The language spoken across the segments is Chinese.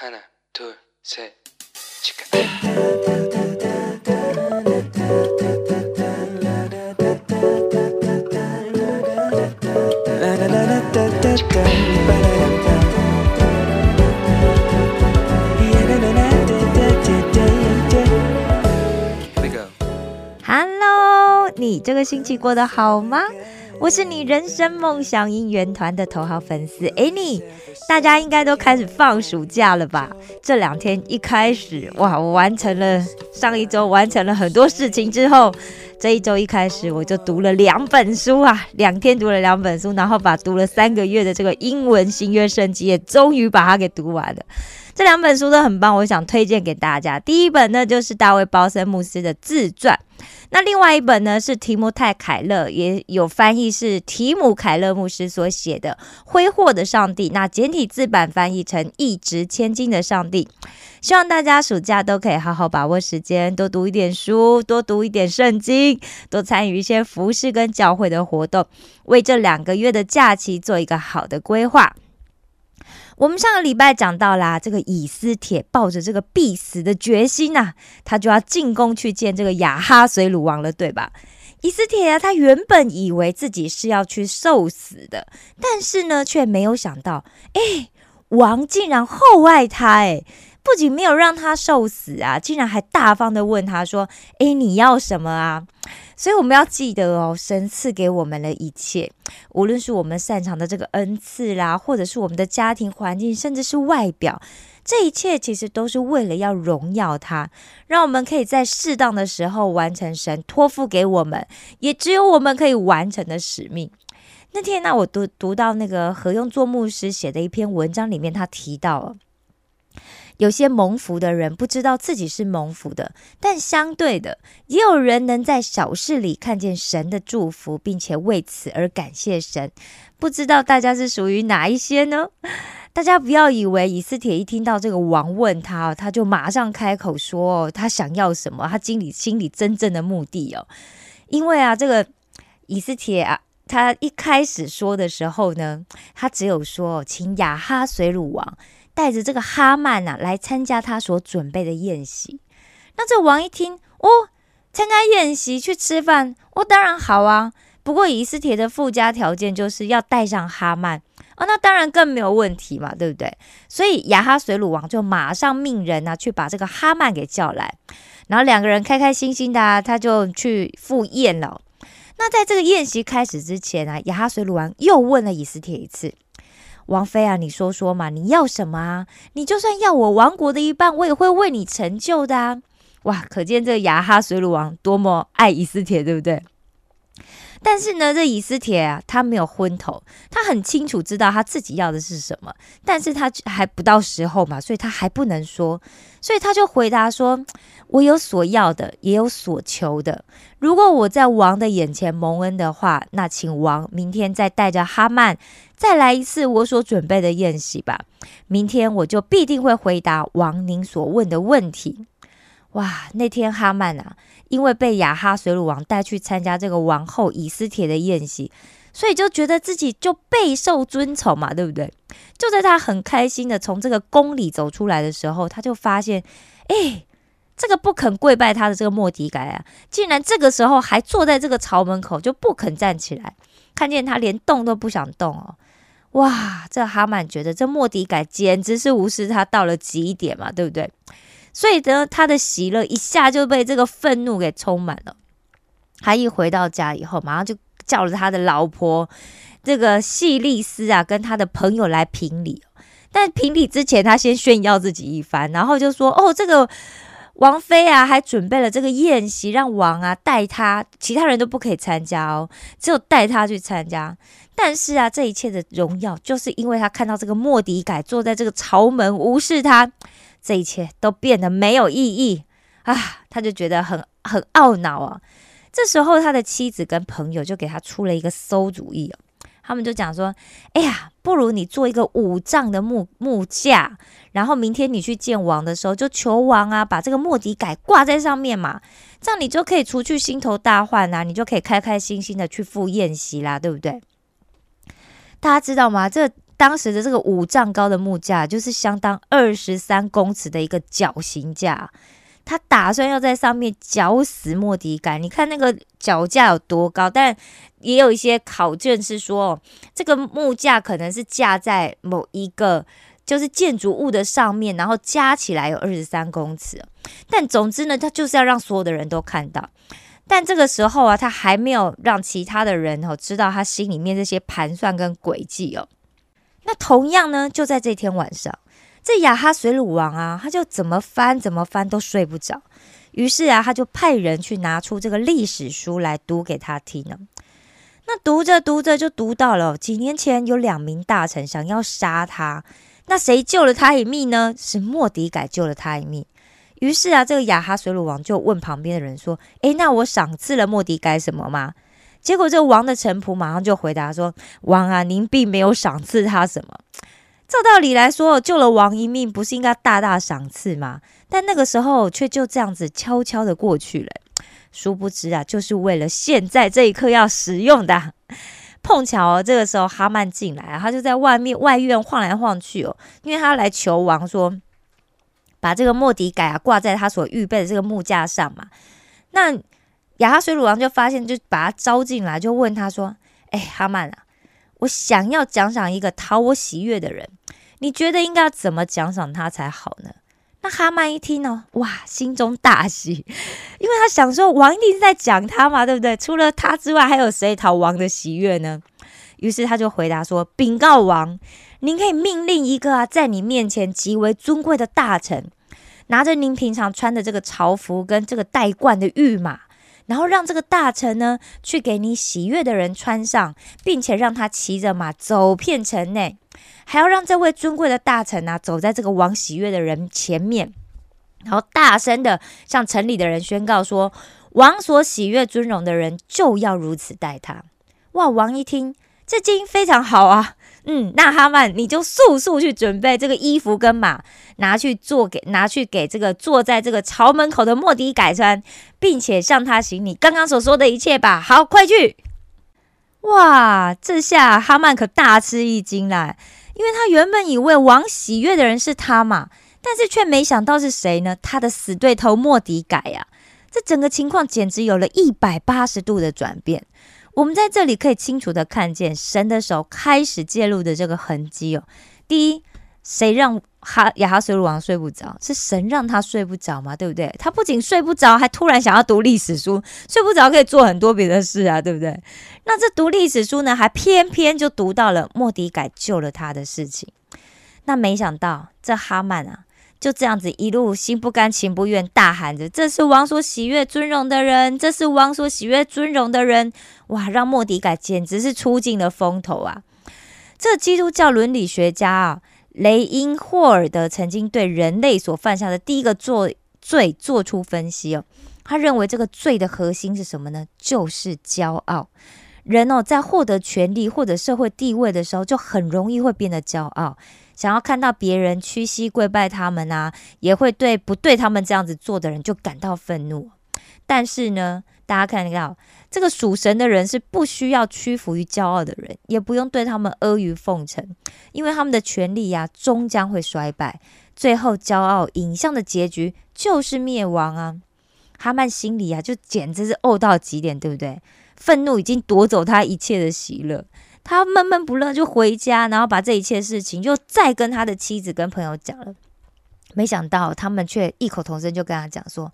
하나, 둘, 셋, 치카. Here we go. Hello，你这个星期过得好吗？ 我是你人生梦想应援团的头号粉丝 a n y 大家应该都开始放暑假了吧？这两天一开始，哇，我完成了上一周完成了很多事情之后，这一周一开始我就读了两本书啊，两天读了两本书，然后把读了三个月的这个英文新约圣经也终于把它给读完了。这两本书都很棒，我想推荐给大家。第一本呢就是大卫鲍森牧师的自传，那另外一本呢是提摩太凯勒，也有翻译是提姆凯勒牧师所写的《挥霍的上帝》，那简体字版翻译成《一掷千金的上帝》。希望大家暑假都可以好好把握时间，多读一点书，多读一点圣经，多参与一些服饰跟教会的活动，为这两个月的假期做一个好的规划。我们上个礼拜讲到啦，这个以斯帖抱着这个必死的决心呐、他就要进宫去见这个雅哈随鲁王了，对吧？以斯帖啊，他原本以为自己是要去受死的，但是呢，却没有想到，哎，王竟然厚爱他，哎，不仅没有让他受死啊，竟然还大方的问他说：“哎，你要什么啊？”所以我们要记得哦，神赐给我们的一切，无论是我们擅长的这个恩赐啦，或者是我们的家庭环境，甚至是外表，这一切其实都是为了要荣耀他，让我们可以在适当的时候完成神托付给我们，也只有我们可以完成的使命。那天呢，我读读到那个何用作牧师写的一篇文章里面，他提到。有些蒙福的人不知道自己是蒙福的，但相对的，也有人能在小事里看见神的祝福，并且为此而感谢神。不知道大家是属于哪一些呢？大家不要以为以斯帖一听到这个王问他，他就马上开口说他想要什么，他心里心里真正的目的哦。因为啊，这个以斯帖啊，他一开始说的时候呢，他只有说请雅哈水鲁王。带着这个哈曼呐、来参加他所准备的宴席。那这王一听，哦，参加宴席去吃饭，哦，当然好啊。不过以斯帖的附加条件就是要带上哈曼，哦，那当然更没有问题嘛，对不对？所以亚哈水鲁王就马上命人啊，去把这个哈曼给叫来，然后两个人开开心心的、他就去赴宴了。那在这个宴席开始之前啊，雅哈水鲁王又问了以斯帖一次。王妃啊，你说说嘛，你要什么啊？你就算要我王国的一半，我也会为你成就的啊！哇，可见这个亚哈水鲁王多么爱以斯帖，对不对？但是呢，这以斯帖啊，他没有昏头，他很清楚知道他自己要的是什么，但是他还不到时候嘛，所以他还不能说，所以他就回答说：“我有所要的，也有所求的。如果我在王的眼前蒙恩的话，那请王明天再带着哈曼再来一次我所准备的宴席吧。明天我就必定会回答王您所问的问题。”哇，那天哈曼啊，因为被雅哈水鲁王带去参加这个王后以斯帖的宴席，所以就觉得自己就备受尊崇嘛，对不对？就在他很开心的从这个宫里走出来的时候，他就发现，哎，这个不肯跪拜他的这个莫迪改啊，竟然这个时候还坐在这个朝门口，就不肯站起来。看见他连动都不想动哦，哇！这哈曼觉得这莫迪改简直是无视他到了极点嘛，对不对？所以呢，他的喜乐一下就被这个愤怒给充满了。他一回到家以后，马上就叫了他的老婆这个细利斯啊，跟他的朋友来评理。但评理之前，他先炫耀自己一番，然后就说：“哦，这个王妃啊，还准备了这个宴席，让王啊带他，其他人都不可以参加哦，只有带他去参加。但是啊，这一切的荣耀，就是因为他看到这个莫迪改坐在这个朝门，无视他。”这一切都变得没有意义啊！他就觉得很很懊恼啊。这时候，他的妻子跟朋友就给他出了一个馊主意哦。他们就讲说：“哎呀，不如你做一个五丈的木木架，然后明天你去见王的时候，就求王啊，把这个莫迪改挂在上面嘛，这样你就可以除去心头大患啊，你就可以开开心心的去赴宴席啦，对不对？大家知道吗？这当时的这个五丈高的木架，就是相当二十三公尺的一个绞刑架。他打算要在上面绞死莫迪改。你看那个脚架有多高？但也有一些考证是说，这个木架可能是架在某一个就是建筑物的上面，然后加起来有二十三公尺。但总之呢，他就是要让所有的人都看到。但这个时候啊，他还没有让其他的人哦知道他心里面这些盘算跟诡计哦。那同样呢，就在这天晚上。这亚哈水鲁王啊，他就怎么翻怎么翻都睡不着，于是啊，他就派人去拿出这个历史书来读给他听呢。那读着读着就读到了几年前有两名大臣想要杀他，那谁救了他一命呢？是莫迪改救了他一命。于是啊，这个亚哈水鲁王就问旁边的人说：“诶，那我赏赐了莫迪改什么吗？”结果这个王的臣仆马上就回答说：“王啊，您并没有赏赐他什么。”照道理来说，救了王一命，不是应该大大赏赐吗？但那个时候却就这样子悄悄的过去了。殊不知啊，就是为了现在这一刻要使用的。碰巧哦，这个时候哈曼进来，他就在外面外院晃来晃去哦，因为他来求王说，把这个莫迪改啊挂在他所预备的这个木架上嘛。那亚哈水鲁王就发现，就把他招进来，就问他说：“哎，哈曼啊。”我想要奖赏一个讨我喜悦的人，你觉得应该要怎么奖赏他才好呢？那哈曼一听呢，哇，心中大喜，因为他想说王一定是在讲他嘛，对不对？除了他之外，还有谁讨王的喜悦呢？于是他就回答说：“禀告王，您可以命令一个啊，在你面前极为尊贵的大臣，拿着您平常穿的这个朝服跟这个带冠的御马。”然后让这个大臣呢，去给你喜悦的人穿上，并且让他骑着马走遍城内，还要让这位尊贵的大臣啊，走在这个王喜悦的人前面，然后大声的向城里的人宣告说：王所喜悦尊荣的人，就要如此待他。哇！王一听，这经非常好啊。嗯，那哈曼你就速速去准备这个衣服跟马，拿去做给拿去给这个坐在这个朝门口的莫迪改穿，并且向他行你刚刚所说的一切吧。好，快去！哇，这下哈曼可大吃一惊啦，因为他原本以为王喜悦的人是他嘛，但是却没想到是谁呢？他的死对头莫迪改呀！这整个情况简直有了一百八十度的转变。我们在这里可以清楚的看见神的手开始介入的这个痕迹哦。第一，谁让哈亚哈水鲁王睡不着？是神让他睡不着嘛？对不对？他不仅睡不着，还突然想要读历史书。睡不着可以做很多别的事啊，对不对？那这读历史书呢，还偏偏就读到了莫迪改救了他的事情。那没想到这哈曼啊。就这样子一路心不甘情不愿，大喊着：“这是王所喜悦尊荣的人，这是王所喜悦尊荣的人！”哇，让莫迪改简直是出尽了风头啊！这基督教伦理学家啊，雷因霍尔德曾经对人类所犯下的第一个罪罪做出分析哦。他认为这个罪的核心是什么呢？就是骄傲。人哦，在获得权力或者社会地位的时候，就很容易会变得骄傲。想要看到别人屈膝跪拜他们啊，也会对不对他们这样子做的人就感到愤怒。但是呢，大家看到这个属神的人是不需要屈服于骄傲的人，也不用对他们阿谀奉承，因为他们的权力呀终将会衰败，最后骄傲影像的结局就是灭亡啊。哈曼心里啊就简直是怄到极点，对不对？愤怒已经夺走他一切的喜乐。他闷闷不乐，就回家，然后把这一切事情就再跟他的妻子跟朋友讲了。没想到他们却异口同声就跟他讲说：“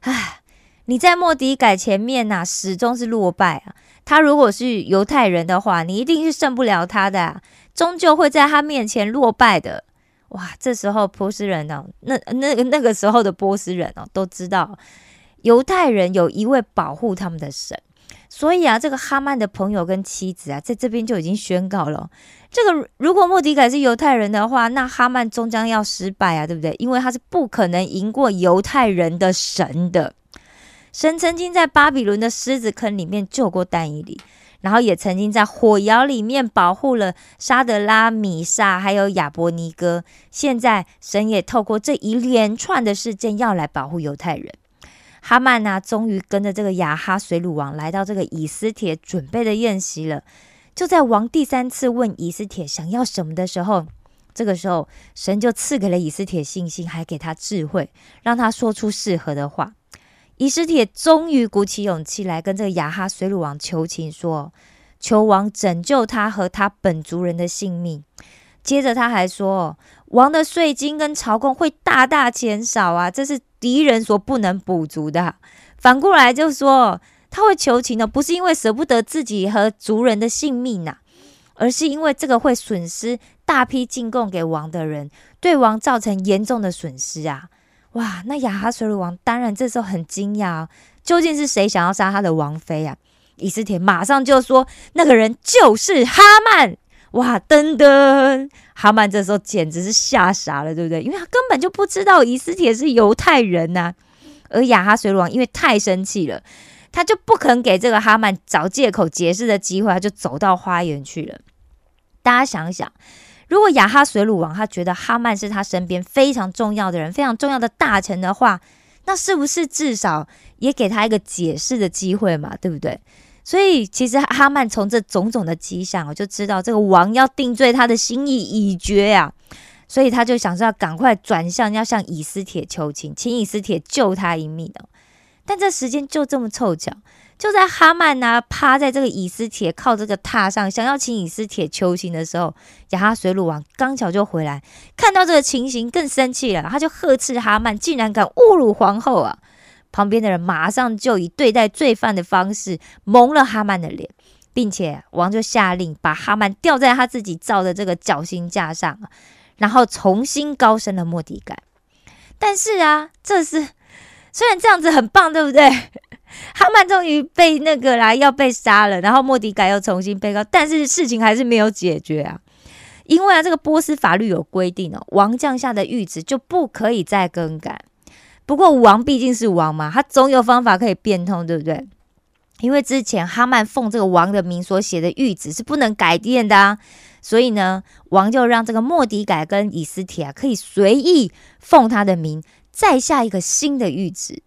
唉，你在莫迪改前面呐，始终是落败啊。他如果是犹太人的话，你一定是胜不了他的，终究会在他面前落败的。”哇，这时候波斯人呢，那那那个时候的波斯人哦，都知道犹太人有一位保护他们的神。所以啊，这个哈曼的朋友跟妻子啊，在这边就已经宣告了：这个如果莫迪改是犹太人的话，那哈曼终将要失败啊，对不对？因为他是不可能赢过犹太人的神的。神曾经在巴比伦的狮子坑里面救过但以里，然后也曾经在火窑里面保护了沙德拉米萨还有亚伯尼哥。现在神也透过这一连串的事件，要来保护犹太人。哈曼呢，终于跟着这个亚哈水鲁王来到这个以斯帖准备的宴席了。就在王第三次问以斯帖想要什么的时候，这个时候神就赐给了以斯帖信心，还给他智慧，让他说出适合的话。以斯帖终于鼓起勇气来跟这个亚哈水鲁王求情，说求王拯救他和他本族人的性命。接着他还说，王的税金跟朝贡会大大减少啊，这是敌人所不能补足的。反过来就说他会求情的，不是因为舍不得自己和族人的性命呐，而是因为这个会损失大批进贡给王的人，对王造成严重的损失啊。哇，那亚哈水鲁王当然这时候很惊讶，究竟是谁想要杀他的王妃啊？以斯帖马上就说，那个人就是哈曼。哇，噔噔，哈曼这时候简直是吓傻了，对不对？因为他根本就不知道以斯帖是犹太人呐。而亚哈水鲁王因为太生气了，他就不肯给这个哈曼找借口解释的机会，他就走到花园去了。大家想想。如果亚哈水鲁王他觉得哈曼是他身边非常重要的人，非常重要的大臣的话，那是不是至少也给他一个解释的机会嘛？对不对？所以其实哈曼从这种种的迹象，我就知道这个王要定罪他的心意已决呀，所以他就想说要赶快转向，要向以斯帖求情，请以斯帖救他一命的。但这时间就这么凑巧。就在哈曼呢趴在这个以斯帖靠这个榻上，想要请以斯帖求情的时候，亚哈水鲁王刚巧就回来，看到这个情形更生气了，他就呵斥哈曼竟然敢侮辱皇后啊！旁边的人马上就以对待罪犯的方式蒙了哈曼的脸，并且王就下令把哈曼吊在他自己造的这个绞刑架上，然后重新高升了莫迪改。但是啊，这是虽然这样子很棒，对不对？哈曼终于被那个来要被杀了，然后莫迪改又重新被告，但是事情还是没有解决啊！因为啊，这个波斯法律有规定哦，王降下的谕旨就不可以再更改。不过王毕竟是王嘛，他总有方法可以变通，对不对？因为之前哈曼奉这个王的名所写的谕旨是不能改变的啊，所以呢，王就让这个莫迪改跟以斯帖啊可以随意奉他的名再下一个新的谕旨。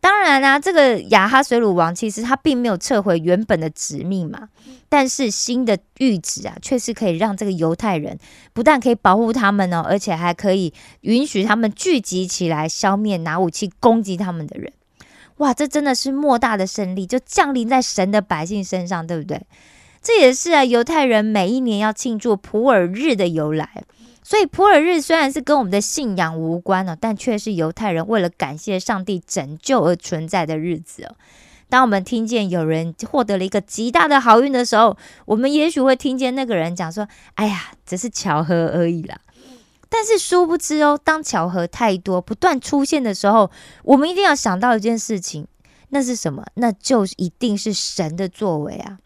当然啦，这个雅哈水鲁王其实他并没有撤回原本的旨命嘛，但是新的谕旨啊，确实可以让这个犹太人不但可以保护他们哦，而且还可以允许他们聚集起来，消灭拿武器攻击他们的人。哇，这真的是莫大的胜利，就降临在神的百姓身上，对不对？这也是啊，犹太人每一年要庆祝普尔日的由来。所以普尔日虽然是跟我们的信仰无关哦，但却是犹太人为了感谢上帝拯救而存在的日子哦。当我们听见有人获得了一个极大的好运的时候，我们也许会听见那个人讲说：“哎呀，只是巧合而已啦。”但是殊不知哦，当巧合太多、不断出现的时候，我们一定要想到一件事情，那是什么？那就一定是神的作为啊。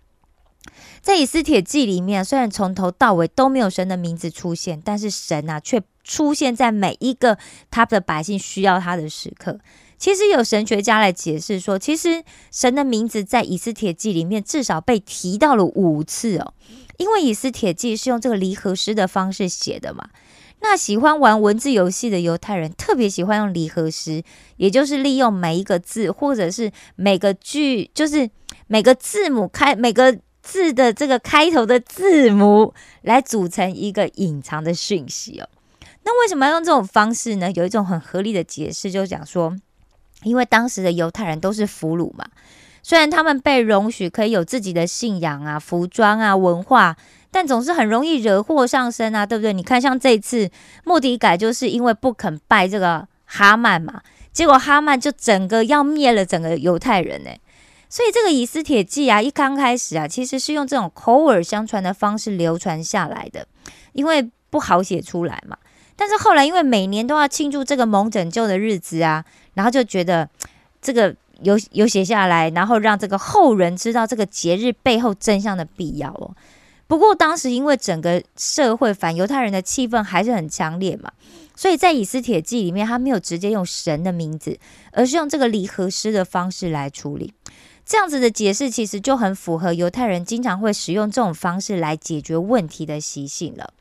在以斯帖记里面，虽然从头到尾都没有神的名字出现，但是神啊却出现在每一个他的百姓需要他的时刻。其实有神学家来解释说，其实神的名字在以斯帖记里面至少被提到了五次哦。因为以斯帖记是用这个离合诗的方式写的嘛，那喜欢玩文字游戏的犹太人特别喜欢用离合诗，也就是利用每一个字或者是每个句，就是每个字母开每个。字的这个开头的字母来组成一个隐藏的讯息哦。那为什么要用这种方式呢？有一种很合理的解释，就是讲说，因为当时的犹太人都是俘虏嘛，虽然他们被容许可以有自己的信仰啊、服装啊、文化，但总是很容易惹祸上身啊，对不对？你看，像这次莫迪改就是因为不肯拜这个哈曼嘛，结果哈曼就整个要灭了整个犹太人呢。所以这个以斯帖记啊，一刚开始啊，其实是用这种口耳相传的方式流传下来的，因为不好写出来嘛。但是后来，因为每年都要庆祝这个蒙拯救的日子啊，然后就觉得这个有有写下来，然后让这个后人知道这个节日背后真相的必要哦。不过当时因为整个社会反犹太人的气氛还是很强烈嘛，所以在以斯帖记里面，他没有直接用神的名字，而是用这个离合诗的方式来处理。这样子的解释其实就很符合犹太人经常会使用这种方式来解决问题的习性了。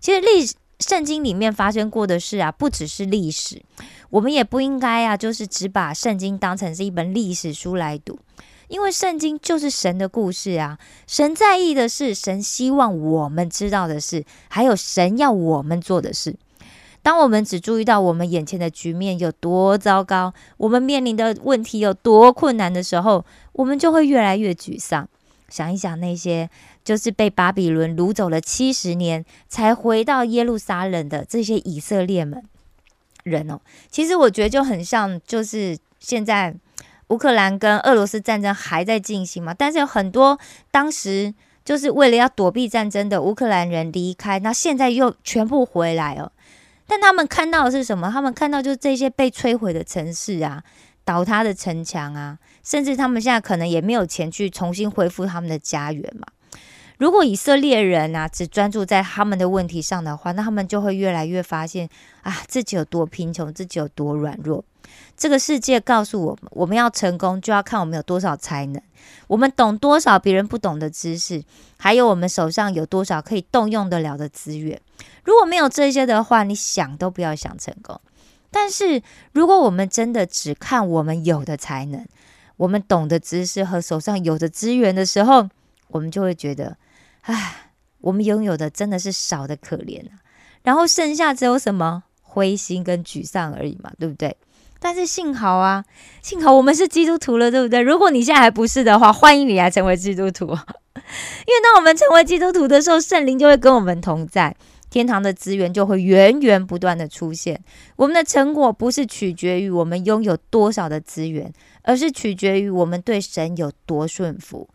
其实历圣经里面发生过的事啊，不只是历史，我们也不应该啊，就是只把圣经当成是一本历史书来读。因为圣经就是神的故事啊。神在意的是，神希望我们知道的事，还有神要我们做的事。当我们只注意到我们眼前的局面有多糟糕，我们面临的问题有多困难的时候，我们就会越来越沮丧。想一想那些就是被巴比伦掳走了七十年才回到耶路撒冷的这些以色列们人哦，其实我觉得就很像，就是现在乌克兰跟俄罗斯战争还在进行嘛，但是有很多当时就是为了要躲避战争的乌克兰人离开，那现在又全部回来哦。但他们看到的是什么？他们看到就是这些被摧毁的城市啊，倒塌的城墙啊，甚至他们现在可能也没有钱去重新恢复他们的家园嘛。如果以色列人啊只专注在他们的问题上的话，那他们就会越来越发现啊自己有多贫穷，自己有多软弱。这个世界告诉我们，我们要成功就要看我们有多少才能，我们懂多少别人不懂的知识，还有我们手上有多少可以动用得了的资源。如果没有这些的话，你想都不要想成功。但是，如果我们真的只看我们有的才能、我们懂的知识和手上有的资源的时候，我们就会觉得，唉，我们拥有的真的是少的可怜啊。然后剩下只有什么灰心跟沮丧而已嘛，对不对？但是幸好啊，幸好我们是基督徒了，对不对？如果你现在还不是的话，欢迎你来成为基督徒。因为当我们成为基督徒的时候，圣灵就会跟我们同在。天堂的资源就会源源不断的出现。我们的成果不是取决于我们拥有多少的资源，而是取决于我们对神有多顺服。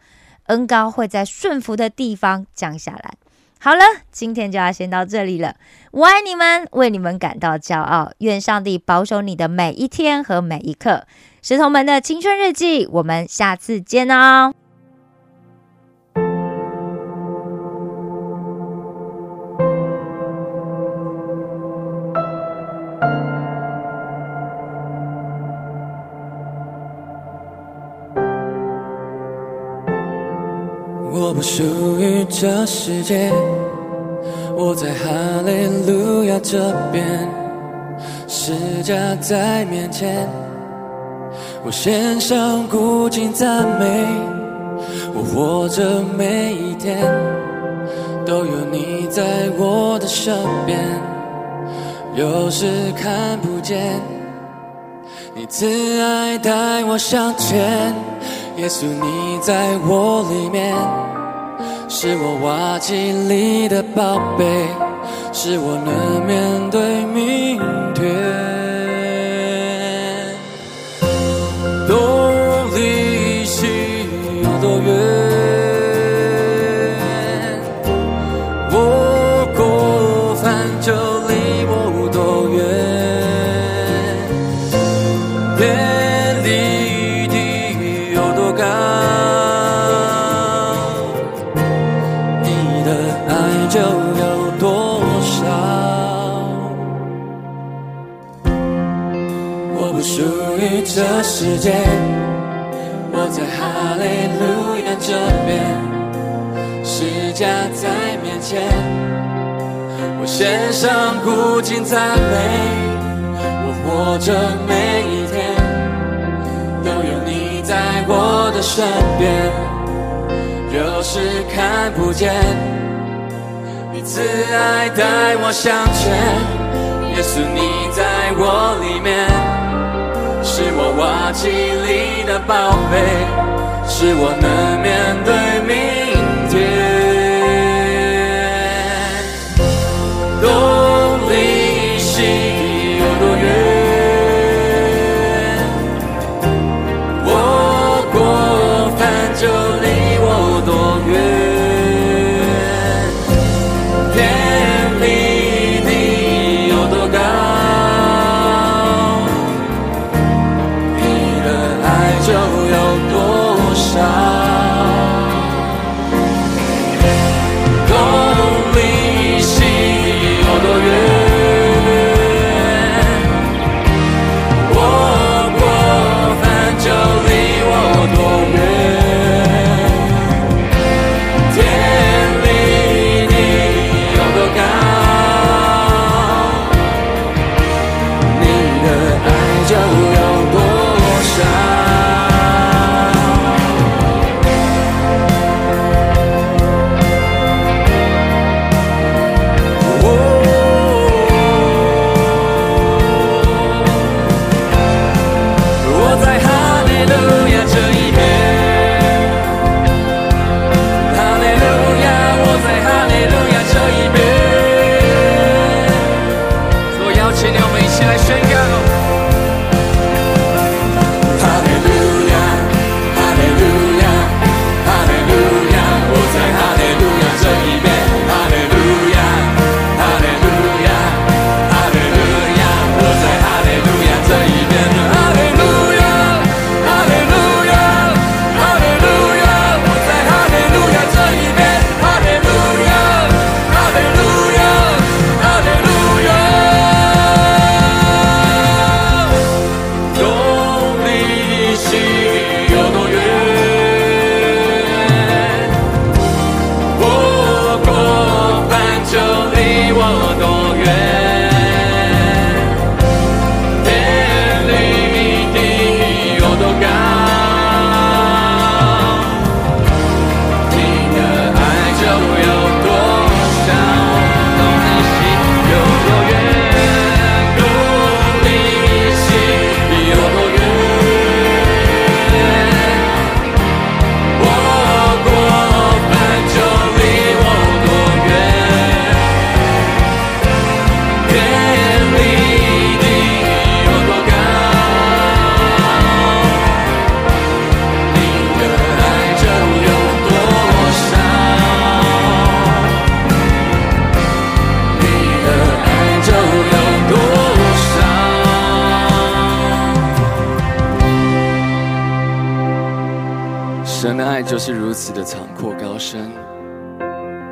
恩高会在顺服的地方降下来。好了，今天就要先到这里了。我爱你们，为你们感到骄傲。愿上帝保守你的每一天和每一刻。石头们的青春日记，我们下次见哦。我不属于这世界，我在哈利路亚这边，释迦在面前，我献上古今赞美，我活着每一天都有你在我的身边，有时看不见，你慈爱带我向前，耶稣你在我里面。是我瓦器里的宝贝，是我能面对明天。世界，我在哈利路亚这边，释迦在面前，我献上古今赞美，我活着每一天都有你在我的身边。有时看不见，你慈爱带我向前，耶稣你在我里面，是我瓦器里的宝贝，是我能面对命就是如此的长阔高深，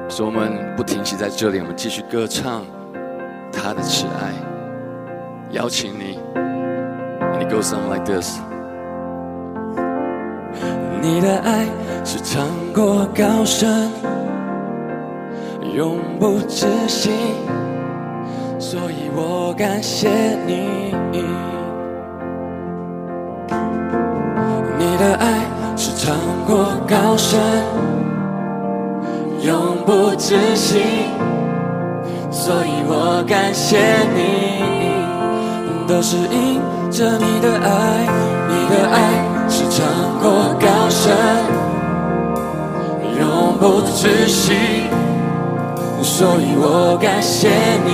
所以我们不停息在这里，我们继续歌唱他的慈爱。邀请你，and it goes something like this。你的爱是长过高深，永不止息，所以我感谢你。你的爱是长高深，永不止息，所以我感谢你。都是因着你的爱，你的爱是长过高深，永不止息，所以我感谢你。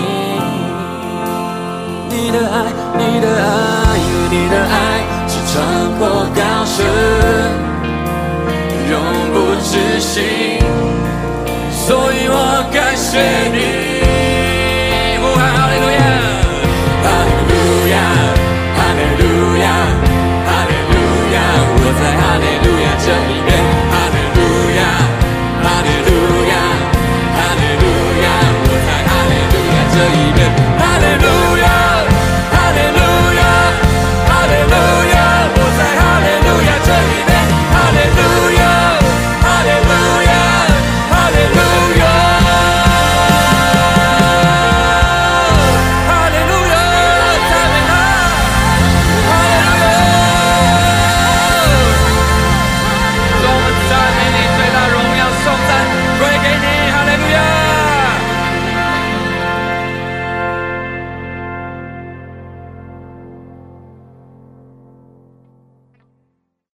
你的爱，你的爱，你的爱是长过高深，永不止息，所以我感谢你。哈利路亚，哈利路亚，哈利路亚，哈利路亚，我在哈利。